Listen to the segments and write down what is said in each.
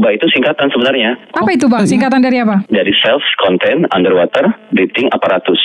SCUBA itu singkatan sebenarnya Apa itu bang? Singkatan dari apa? dari Self Contained Underwater Breathing Apparatus.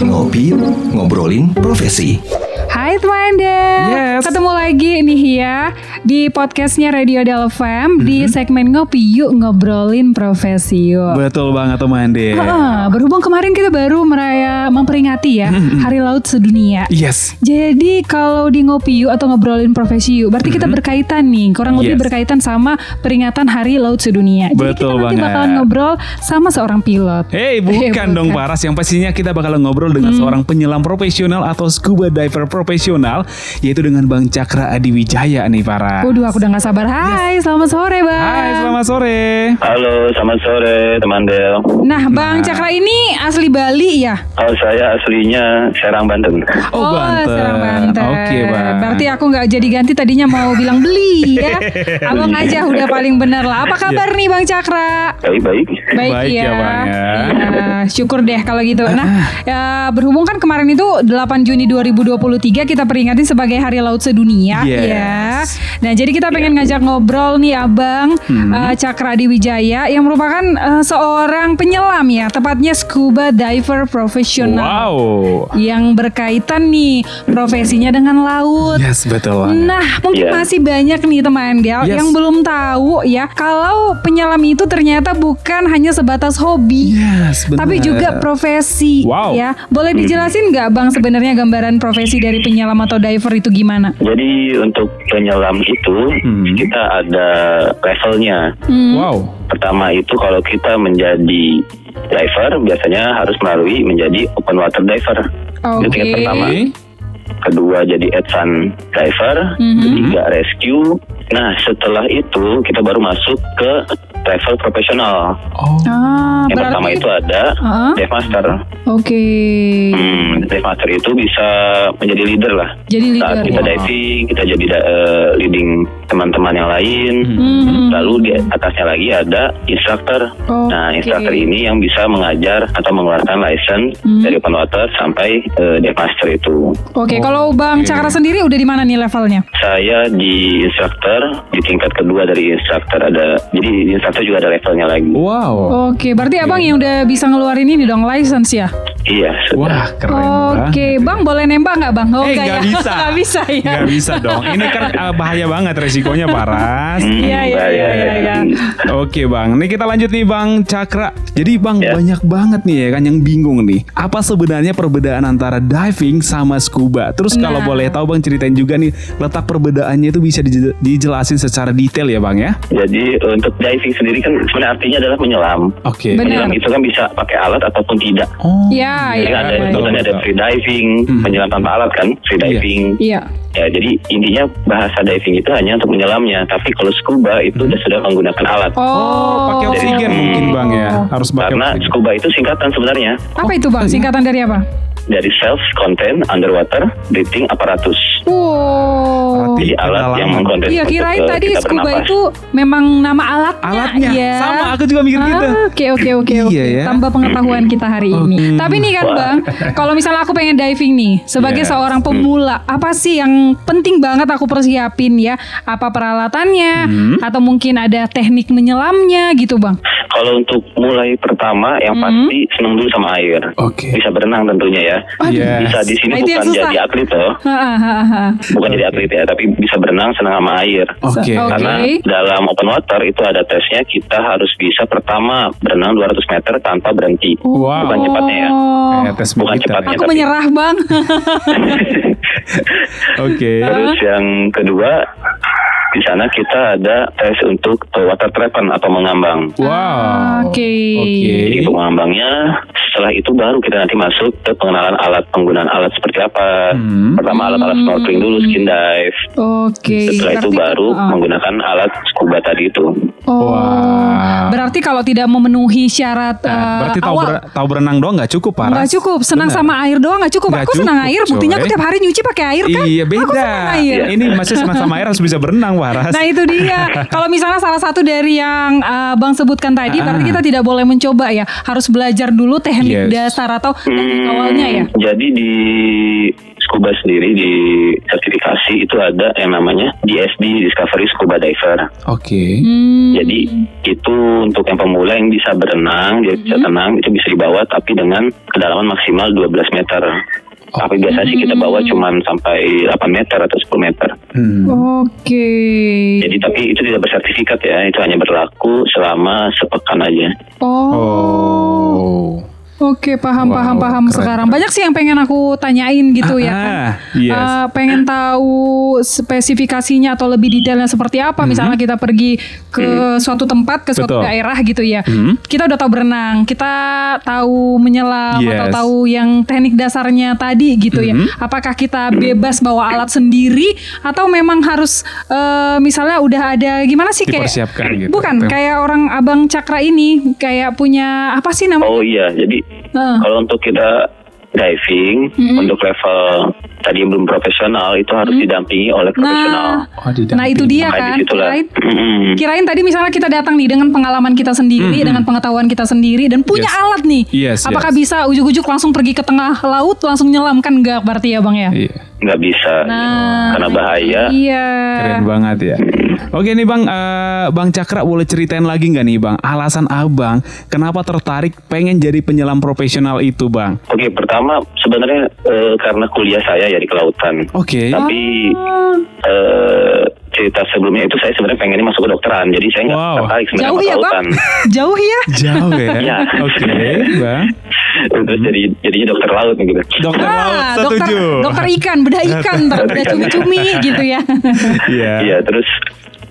Ngopi yuk, ngobrolin profesi. Hai teman Del Yes. Ketemu lagi nih ya Di podcastnya Radio Del FM Di Mhm. segmen Ngopi Yuk Ngobrolin Profesi Yuk Betul banget deh. Ah, berhubung kemarin kita baru meraya memperingati ya Mhm. Hari Laut Sedunia. Yes. Jadi kalau di ngopi yuk atau ngobrolin profesi yuk, berarti kita berkaitan nih, kurang lebih. Yes. berkaitan sama peringatan Hari Laut Sedunia. Jadi Betul kita nanti banget. bakalan ngobrol sama seorang pilot. Hey, bukan dong Paras. Yang pastinya kita bakal ngobrol dengan Hmm. seorang penyelam profesional atau scuba diver profesional, yaitu dengan Bang Cakra Adiwijaya nih Paras. Waduh, aku udah gak sabar. Hai, selamat sore bang. Hai, selamat sore. Halo, selamat sore teman Del. Nah, Bang Cakra ini asli Bali ya? Kalau saya aslinya Serang Banten. Oh, Banten. Serang Banten. Oke, Bang. Berarti aku nggak jadi ganti tadinya mau bilang beli ya. Abang aja udah paling bener lah. Apa kabar nih Bang Cakra? Baik-baik. Baik, Baik ya. ya, Bang, ya. Iya, syukur deh kalau gitu. Nah, ya, berhubung kan kemarin itu 8 Juni 2023 kita peringatin sebagai Hari Laut Sedunia Yes. ya. Nah, jadi kita pengen ngajak ngobrol nih Abang Hmm. eh, Cakra Diwijaya yang merupakan eh, seorang penyelam ya, tepatnya scuba diver profesional. Wow. Yang berkaitan nih profesinya dengan laut. Yes, betul banget. Nah, mungkin Iya. masih banyak nih teman Del Yes. yang belum tahu ya kalau penyelam itu ternyata bukan hanya sebatas hobi. Yes, benar. Tapi juga profesi Wow. ya. Boleh dijelasin nggak Bang sebenarnya gambaran profesi dari penyelam atau diver itu gimana? Jadi untuk penyelam itu Hmm. kita ada levelnya. Hmm. Wow. Pertama itu kalau kita menjadi diver biasanya harus melalui menjadi open water diver. Itu tingkat pertama. Kedua jadi advance diver, Mhm. ketiga rescue. Nah setelah itu kita baru masuk ke level profesional. Oh. Ah, Yang berarti pertama itu ada Ah. dive master. Oke. Hmm, dive master itu bisa menjadi leader lah. Jadi Saat leader. kita ya. diving, kita jadi eh, leading teman-teman yang lain. Hmm. Lalu di atasnya lagi ada instructor. Nah, Oke. instructor ini yang bisa mengajar atau mengeluarkan license Hmm. dari open water sampai eh, dive master itu. Oke, kalau Bang. Cakra sendiri udah di mana nih levelnya? Saya di instructor di tingkat kedua dari instructor ada. Jadi di instructor juga ada levelnya lagi. Wow. Oke, berarti Abang yang udah bisa ngeluarin ini dong license ya? Iya, sudah. Wah, keren Oke, Bang boleh nembak nggak Bang? Oh, Eh, nggak ya? bisa. Nggak bisa ya? Gak bisa dong. Ini kan uh, bahaya banget resikonya Paras. Hmm, Iya, iya, iya, iya, iya. Oke bang, nih kita lanjut nih bang Cakra. Jadi bang Ya. banyak banget nih ya kan yang bingung nih. Apa sebenarnya perbedaan antara diving sama scuba? Terus kalau Nah. boleh tahu bang ceritain juga nih letak perbedaannya itu bisa dije- dijelasin secara detail ya bang ya? Jadi untuk diving sendiri kan sebenarnya artinya adalah menyelam. Oke. Benar. Menyelam itu kan bisa pakai alat ataupun tidak. Oh. Ya, Jadi ya, ada ya, contohnya betul. ada free diving, Hmm. menyelam tanpa alat kan, free Iya. diving. Iya. Ya, jadi intinya bahasa diving itu hanya untuk menyelamnya, tapi kalau scuba itu udah sudah menggunakan alat. Oh, Oh, pakai oksigen Hmm. mungkin bang ya? Harus pakai Karena oksigen. scuba itu singkatan sebenarnya Apa itu Bang? Singkatan dari apa? Dari self contained underwater breathing apparatus. Oh. Berarti Jadi alat yang mengkonten Iya kirain eh, tadi scuba bernapas. itu memang nama alatnya. Alatnya, ya. sama, aku juga mikir Ah, gitu. Oke oke oke Iya oke. ya. Tambah pengetahuan kita hari ini. Oke. Tapi nih kan Wah. Bang, kalau misalnya aku pengen diving nih sebagai Yes. seorang pemula, apa sih yang penting banget aku persiapin ya? Apa peralatannya Hmm. atau mungkin ada teknik menyelamnya gitu Bang? Kalau untuk mulai pertama yang Hmm. pasti senang dulu sama air. Oke. Bisa berenang tentunya ya. Yes. Bisa di sini Nah, bukan susah. jadi atlet loh. Bukan jadi atlet ya, tapi bisa berenang senang sama air. Oke. Oke. Karena dalam open water itu ada tesnya kita harus bisa pertama berenang 200 meter tanpa berhenti. Wow. Bukan cepatnya ya. Oh. Kayak tes Bukan militer. cepatnya. Aku tapi- menyerah Bang. Oke. Terus yang kedua di sana kita ada tes untuk uh, water trepan atau mengambang. Wow. Oke. Oke. Jadi untuk mengambangnya setelah itu baru kita nanti masuk ke pengenalan alat penggunaan alat seperti apa. Hmm. Pertama alat-alat snorkeling dulu skin dive. Oke. Setelah itu Berarti- baru Ah. menggunakan alat scuba tadi itu. Oh, Wah. berarti kalau tidak memenuhi syarat Nah, eh, berarti tahu awal ber- tahu berenang doang nggak cukup Paras? nggak cukup, senang Benar. sama air doang nggak cukup. Nggak aku senang cukup, air, buktinya aku coy. tiap hari nyuci pakai air kan? Iya Aku beda. senang air. Ini masih senang sama air harus bisa berenang Paras. Nah itu dia. Kalau misalnya salah satu dari yang uh, bang sebutkan tadi, Ah. berarti kita tidak boleh mencoba ya. Harus belajar dulu teknik Yes. dasar atau teknik awalnya ya. Jadi di scuba sendiri di sertifikasi itu ada yang namanya DSD Discovery Scuba Diver. Oke. Hmm. Jadi itu untuk yang pemula yang bisa berenang, dia bisa tenang, itu bisa dibawa tapi dengan kedalaman maksimal 12 meter. Tapi biasa sih kita bawa cuman sampai 8 meter atau 10 meter. Hmm. Oke. Jadi tapi itu tidak bersertifikat ya, itu hanya berlaku selama sepekan aja. Oh. Oh. Oke, paham, Wow, paham, paham keren, sekarang. keren. Banyak sih yang pengen aku tanyain gitu ya kan. Ah, yes. Eh, pengen tahu spesifikasinya atau lebih detailnya seperti apa. Misalnya kita pergi ke suatu tempat, ke suatu Hmm. Betul. daerah gitu ya. Hmm. Kita udah tahu berenang, kita tahu menyelam atau Yes. tahu yang teknik dasarnya tadi gitu ya. Hmm. Apakah kita bebas bawa alat sendiri atau memang harus eh, misalnya udah ada gimana sih kayak gitu. Bukan, kayak orang Abang Cakra ini kayak punya apa sih namanya? Oh iya, jadi Heeh. kalau untuk kita diving untuk level tadi yang belum profesional itu harus didampingi oleh profesional. Nah, Oh, didampingi. nah itu dia kan. Kirain, Mm-mm. kirain tadi misalnya kita datang nih dengan pengalaman kita sendiri, dengan pengetahuan kita sendiri dan punya Yes. alat nih. Yes, Apakah yes. bisa ujuk-ujuk langsung pergi ke tengah laut langsung nyelam kan enggak berarti ya Bang ya? Iya. nggak bisa Nah, karena bahaya. Iya. Keren banget ya. Oke nih Bang, eh, Bang Cakra boleh ceritain lagi nggak nih Bang? Alasan Abang kenapa tertarik pengen jadi penyelam profesional itu Bang? Oke, pertama sebenarnya eh, karena kuliah saya ya di kelautan. Oke. Tapi eh, cerita sebelumnya itu saya sebenarnya pengennya masuk ke dokteran. Jadi saya nggak Wow. tertarik sebenarnya Jauh sama ya kelautan. Bang? Jauh ya? Jauh ya? Iya. Oke, Bang. Terus jadi jadinya dokter laut gitu. Dokter laut Ah, setuju. dokter, dokter ikan, bedah ikan, bedah cumi-cumi gitu ya. Iya. Iya, terus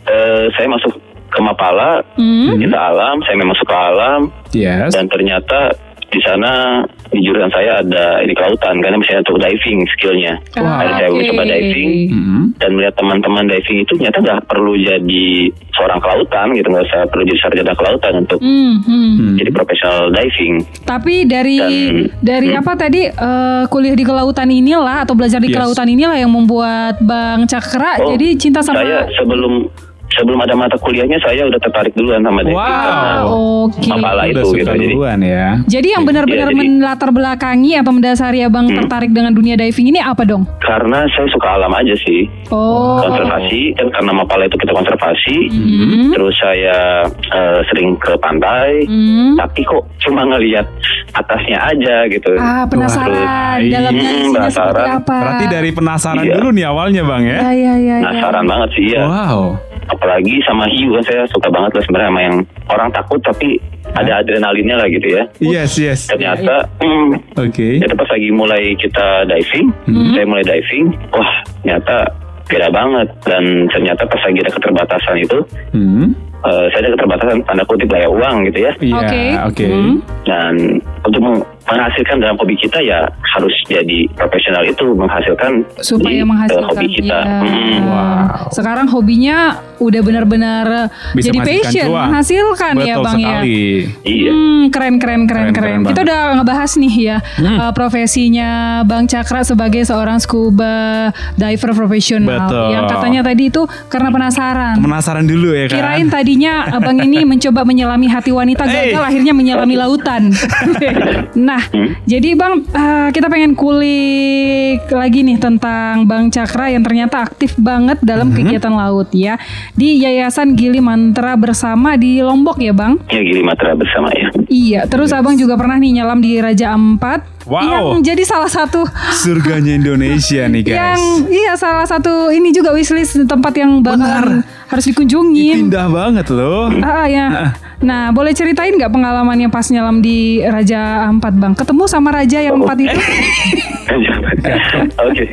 eh, saya masuk ke Mapala, Hmm. kita alam, saya memang suka alam Yes. dan ternyata di sana di jurusan saya ada ini kelautan karena misalnya untuk diving skillnya. Ah, Akhirnya saya oke. coba diving Mm-mm. dan melihat teman-teman diving itu ternyata nggak perlu jadi seorang kelautan gitu, nggak usah perlu jadi sarjana kelautan untuk Hmm, hmm. Hmm. jadi profesional diving. Tapi dari Dan- dari apa tadi eh, kuliah di kelautan inilah atau belajar di Yes. kelautan inilah yang membuat Bang Cakra Oh, jadi cinta sama Saya sebelum sebelum ada mata kuliahnya saya udah tertarik duluan sama diving Wow. karena Oke. Udah itu gitu. Jadi duluan ya. Jadi yang Iya, benar-benar jadi- Hmm. melatar belakangi atau mendasari Abang tertarik dengan dunia diving ini apa dong? karena saya suka alam aja sih. Oh. konservasi kan karena Mapala itu kita konservasi Hmm. terus saya eh, sering ke pantai Hmm. tapi kok cuma ngelihat atasnya aja gitu Ah, penasaran Terus, dalamnya hmm, penasaran. apa? Berarti dari penasaran Iya. dulu nih awalnya Bang ya. Ya, ya, ya, ya. penasaran banget sih ya Wow. Apalagi sama hiu kan saya suka banget lah sebenarnya sama yang orang takut tapi ada adrenalinnya lah gitu ya Yes, yes. ternyata hmm, Oke. ternyata pas lagi mulai kita diving saya mulai diving wah ternyata beda banget dan ternyata pas lagi ada keterbatasan itu Hmm. eh, saya ada keterbatasan tanda kutip lah ya uang gitu ya Iya, Oke. oke. Hmm. dan untuk menghasilkan dalam hobi kita ya harus jadi profesional itu menghasilkan supaya di, eh, menghasilkan hobi kita. ya. Mm. Wow. Sekarang hobinya udah benar-benar Bisa jadi passion, cuan. menghasilkan ya Betul Bang ya. sekali. Iya. Hmm, keren keren keren Keren, keren. keren Kita udah ngebahas nih ya uh, profesinya Bang Cakra sebagai seorang scuba diver profesional. Betul. Yang katanya tadi itu karena penasaran. Penasaran dulu ya kan? Kirain tadinya abang ini mencoba menyelami hati wanita Hey. gagal akhirnya menyelami lautan. nah, jadi bang uh, kita pengen kulik lagi nih tentang Bang Cakra yang ternyata aktif banget dalam kegiatan laut ya di Yayasan Gili Mantra bersama di Lombok ya bang. Ya Gili Matra bersama ya. Iya, terus abang juga pernah nih nyelam di Raja Ampat Wow. yang jadi salah satu Surganya Indonesia nih guys. yang iya salah satu ini juga wishlist tempat yang bakalan harus dikunjungin. Indah banget loh. Ah ya. Nah, boleh ceritain nggak pengalamannya pas nyelam di Raja Ampat, Bang? Ketemu sama raja yang empat itu? Oke.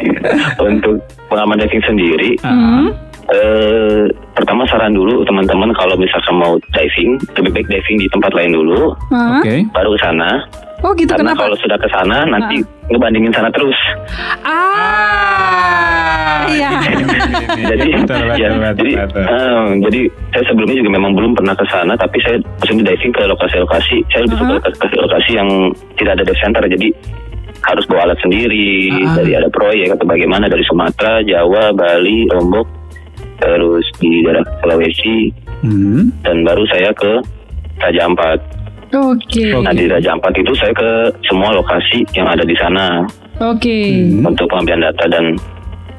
Untuk pengalaman diving sendiri, Hmm. eh, pertama saran dulu teman-teman kalau misalkan mau diving, lebih baik diving di tempat lain dulu, Hah? Oke. baru ke sana. Oh gitu Karena kenapa? kalau sudah ke sana nanti ngebandingin sana terus. Ah, iya. jadi Betul, betul, ya, betul, jadi betul. eh, jadi saya sebelumnya juga memang belum pernah ke sana tapi saya maksudnya diving ke lokasi-lokasi saya lebih suka ke lokasi yang tidak ada dive center jadi harus bawa alat sendiri Ah. dari ada proyek atau bagaimana dari Sumatera Jawa Bali Lombok terus di daerah Sulawesi Hmm. dan baru saya ke Raja Ampat Oke. nah di Raja Ampat itu saya ke semua lokasi yang ada di sana Oke. untuk pengambilan data dan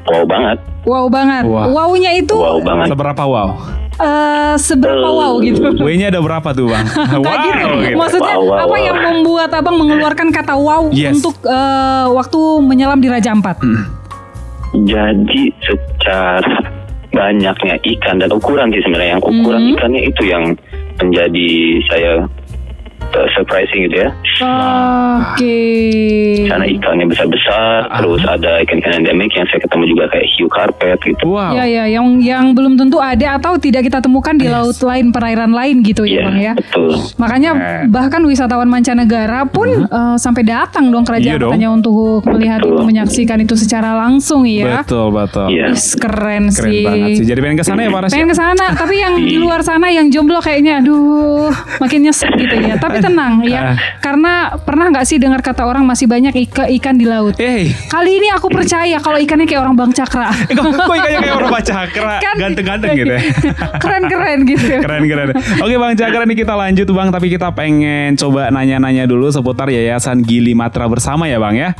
wow banget, Wow banget. Wah. Wow-nya itu wow banget. Seberapa wow? eh, seberapa wow gitu. W-nya ada berapa tuh bang? wow. Gitu. gitu. Maksudnya Wow, wow, apa wow. yang membuat abang mengeluarkan kata wow Yes. untuk eh, waktu menyelam di Raja Ampat? Jadi secara banyaknya ikan dan ukuran sih sebenarnya yang ukuran Mhm. ikannya itu yang menjadi saya uh, surprising gitu ya. Oke. Karena ikannya besar-besar, Ah. terus ada ikan-ikan endemik yang saya ketemu juga kayak hiu karpet gitu. Wow. Ya ya, yang yang belum tentu ada atau tidak kita temukan di Yes. laut lain perairan lain gitu ya Iya, bang ya. betul. Makanya Keren. bahkan wisatawan mancanegara pun eh, sampai datang dong ke Mhm. Iya hanya untuk melihat Betul. itu, menyaksikan itu secara langsung ya. Betul betul. Iya. Is, keren, Keren sih. banget sih. Jadi pengen ke sana ya Pak Rasya? Pengen ke sana, tapi yang di luar sana yang jomblo kayaknya aduh makin nyesek gitu ya. Tapi tenang ya, karena pernah nggak sih dengar kata orang masih banyak ika- ikan di laut. Eh, Kali ini aku percaya kalau ikannya kayak orang Bang Cakra. kok, kok ikannya kayak orang baca cakra, Kan- ganteng-ganteng gitu ya. Keren-keren gitu. keren keren. Oke Bang Cakra nih kita lanjut Bang, tapi kita pengen coba nanya-nanya dulu seputar Yayasan Gili Matra bersama ya Bang ya.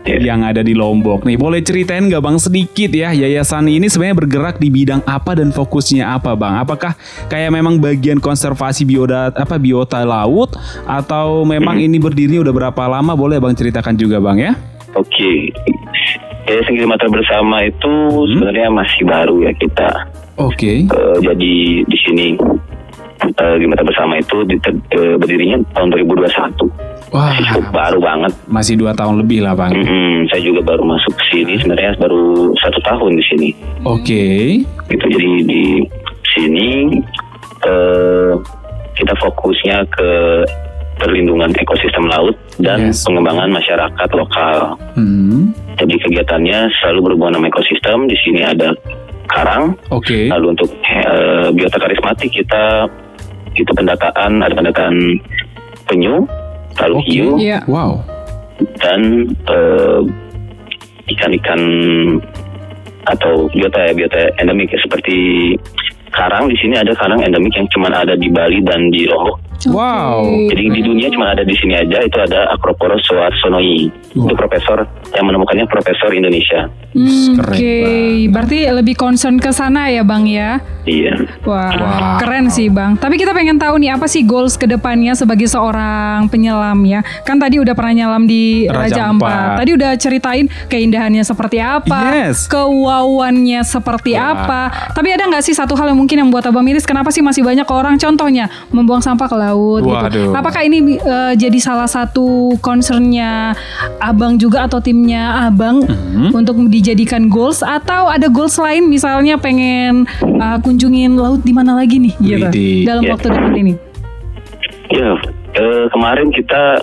Iya. Yang ada di Lombok nih, boleh ceritain nggak Bang sedikit ya yayasan ini sebenarnya bergerak di bidang apa dan fokusnya apa Bang? Apakah kayak memang bagian konservasi biota apa biota laut atau memang ini berdiri udah berapa lama? Boleh Bang ceritakan juga Bang ya? Oke. Yayasan Gili Matra bersama itu Hmm. sebenarnya masih baru ya kita. Oke. Eh, jadi di sini uh, Gili Matra bersama itu dite- eh, berdirinya tahun 2021. Wah, Cukup baru banget. masih dua tahun lebih lah Bang. Mm-mm, saya juga baru masuk ke sini sebenarnya baru satu tahun di sini. Oke. Gitu jadi di sini eh, kita fokusnya ke perlindungan ekosistem laut dan Yes. pengembangan masyarakat lokal. Hmm. Jadi kegiatannya selalu berhubungan sama ekosistem. Di sini ada karang. Oke. Lalu untuk eh, biota karismatik kita itu pendataan ada pendataan penyu, lalu Oke. hiu Iya. Wow. dan eh, ikan-ikan atau biota ya biota endemik ya, seperti karang di sini ada karang endemik yang cuma ada di Bali dan di Lombok. Wow. Jadi di dunia cuma ada di sini aja itu ada Acroporos soarsonoi. Itu profesor yang menemukannya profesor Indonesia. Hmm, Oke, banget. berarti lebih concern ke sana ya Bang ya. Iya. Wah, Wow. keren sih Bang. Tapi kita pengen tahu nih apa sih goals ke depannya sebagai seorang penyelam ya. Kan tadi udah pernah nyelam di Raja Raja, Ampat. Ampat. Tadi udah ceritain keindahannya seperti apa, Yes. kewauannya seperti Wah. apa. Tapi ada nggak sih satu hal yang mungkin yang buat Abang miris kenapa sih masih banyak orang contohnya membuang sampah ke laut gitu. Waduh. Apakah ini eh, jadi salah satu concernnya Abang juga atau timnya Abang Mhm. untuk dijadikan goals atau ada goals lain misalnya pengen uh, kunjungin laut di mana lagi nih gitu Widih. dalam Ya. waktu dekat ini. Ya, eh, kemarin kita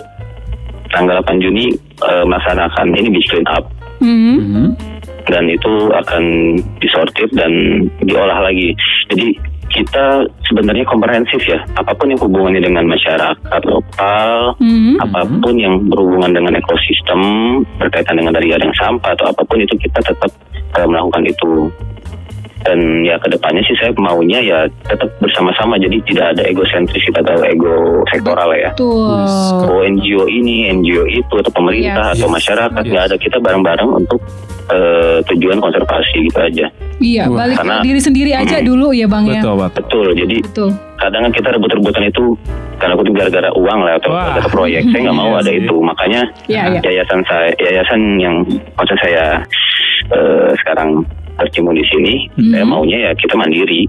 tanggal 8 Juni eh, melaksanakan ini beach clean up Mhm. Hmm. dan itu akan disortir dan diolah lagi. Jadi kita sebenarnya komprehensif ya. Apa pun yang hubungannya dengan masyarakat lokal, Mhm. apa pun yang berhubungan dengan ekosistem berkaitan dengan dari yang sampah atau apa pun itu kita tetap eh, melakukan itu. Dan ya ke depannya sih saya maunya ya tetap bersama-sama jadi tidak ada egosentris kita atau ego sektoral ya. Tuh. Oh NGO ini, NGO itu atau pemerintah Yes. atau masyarakat Yes. nggak ada kita bareng-bareng untuk eh, tujuan konservasi gitu aja. Iya, Wah. balik ke Karena- diri sendiri aja Mhm. dulu ya Bang ya. Betul, betul. Betul. Jadi Betul. kadang kan kita rebut-rebutan itu karena aku gara-gara uang lah atau Wah. gara-gara proyek. Saya nggak mau Iya ada itu. Makanya Iya, iya. yayasan saya, yayasan yang maksud saya eh, sekarang bercimpung di sini, saya maunya ya kita mandiri.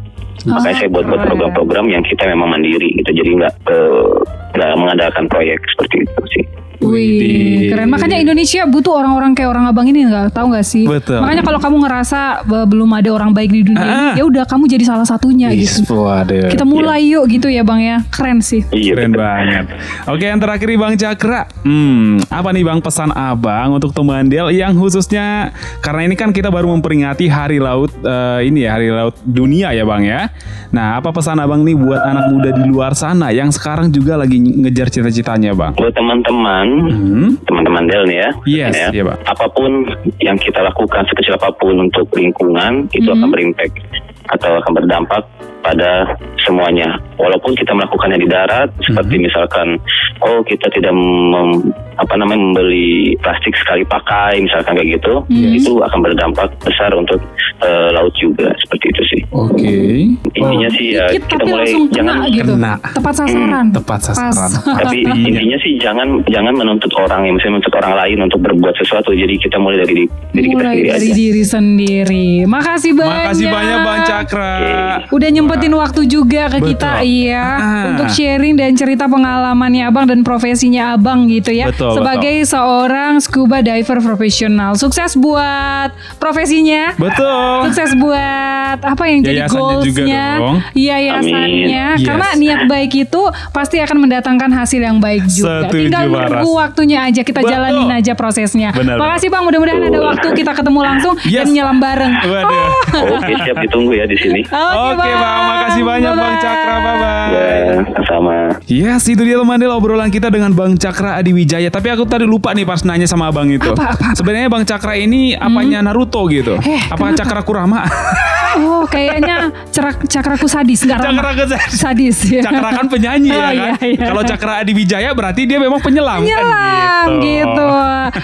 Makanya Ah, saya buat buat keren. program-program yang kita memang mandiri gitu. Jadi nggak eh, nggak mengandalkan proyek seperti itu sih. Wih, keren. Makanya Indonesia butuh orang-orang kayak orang abang ini nggak tahu nggak sih? Betul. Makanya kalau kamu ngerasa belum ada orang baik di dunia Ah. ini, ya udah kamu jadi salah satunya Is, gitu. waduh. Kita mulai yuk gitu ya Bang ya. Keren sih. Iya. Keren banget. Oke, yang terakhir nih Bang Cakra. Hmm, apa nih Bang pesan Abang untuk Temandel yang khususnya karena ini kan kita baru memperingati Hari Laut eh, ini ya, Hari Laut Dunia ya Bang ya. Nah, apa pesan Abang nih buat anak muda di luar sana yang sekarang juga lagi ngejar cita-citanya Bang? Buat teman-teman, Hmm. teman-teman Del nih ya. Yes, ya. iya, Pak. Apa pun yang kita lakukan sekecil apa pun untuk lingkungan itu Mhm. akan berimpact atau akan berdampak pada semuanya walaupun kita melakukannya di darat seperti misalkan oh kita tidak mem- apa namanya membeli plastik sekali pakai misalkan kayak gitu itu akan berdampak besar untuk eh, laut juga seperti itu sih Oke. intinya sih ya Dikit kita tapi mulai kena jangan gitu. Kena. Tepat sasaran. Tepat sasaran. Pas. tapi intinya sih jangan jangan menuntut orang yang misalnya menuntut orang lain untuk berbuat sesuatu jadi kita mulai dari di- diri kita Mulai sendiri dari aja diri sendiri. Makasih banyak. Makasih banyak Bang Cakra. Udah nyempetin waktu juga ke kita Betul. iya Ah. untuk sharing dan cerita pengalamannya Abang dan profesinya Abang gitu ya. Betul, Sebagai seorang scuba diver profesional. Sukses buat profesinya. Betul. Sukses buat apa yang jadi goalsnya. Iya yayasannya. Amin. Karena Yes. niat baik itu pasti akan mendatangkan hasil yang baik juga. Setuju, Tinggal menunggu waktunya aja kita Betul. jalanin aja prosesnya. Benar, Makasih Bang, mudah-mudahan ada waktu kita ketemu langsung Yes. dan nyelam bareng. Waduh. oke siap ditunggu ya di sini Oke bang, makasih banyak Bang Cakra, bye bye. ya sama Yes, itu dia teman Del obrolan kita dengan Bang Cakra Adi Wijaya. Tapi aku tadi lupa nih pas nanya sama abang itu. Apa, apa, apa? Sebenarnya Bang Cakra ini apanya Naruto gitu? Eh, apa Cakra Kurama? Oh, kayaknya cerak cakraku sadis enggak Cakra ke sadis ya. Cakra kan penyanyi Oh, ya kan. iya, iya. Kalau Cakra Adi Wijaya berarti dia memang penyelam, Penyelam kan gitu.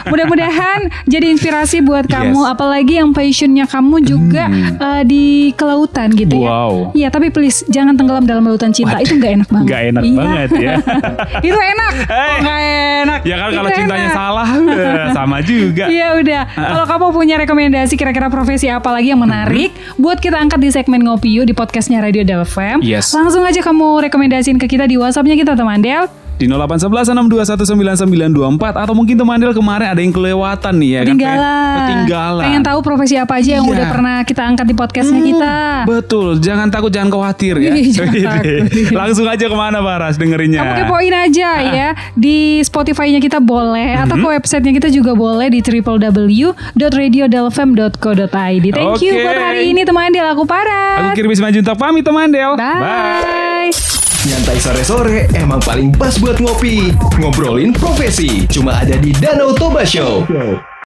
Mudah-mudahan jadi inspirasi buat kamu Yes. apalagi yang passionnya kamu juga eh, di kelautan gitu ya. Wow. Iya, tapi please jangan tenggelam dalam lautan cinta. Itu nggak enak banget. Nggak enak Iya. banget ya. Itu enak. Eh. Oh, nggak enak. Ya kan kalau cintanya enak. salah sama juga. Iya udah. Kalau kamu punya rekomendasi kira-kira profesi apa lagi yang menarik buat kita angkat di segmen ngopi yuk di podcastnya Radio Del FM. Yes. Langsung aja kamu rekomendasiin ke kita di WhatsAppnya kita teman Del. Di 0811621994 atau mungkin teman Del kemarin ada yang kelewatan nih ya kan. Ketinggalan. Pengen- Ketinggalan. Pengen tahu profesi apa aja yang Iya. udah pernah kita angkat di podcastnya Hmm, kita. Betul, jangan takut, jangan khawatir ya. Ih, jangan takut. Langsung aja ke mana Baras dengerinnya? Kamu kepoin aja ya di Spotify-nya kita boleh atau Mhm. ke websitenya kita juga boleh di www.radiodelfm.co.id. Thank you Oke. buat hari ini teman Del aku parah. Aku Kirby Simanjuntak pamit teman Del. Bye. Nyantai sore-sore emang paling pas buat ngopi. Ngobrolin profesi. Cuma ada di Danau Toba Show.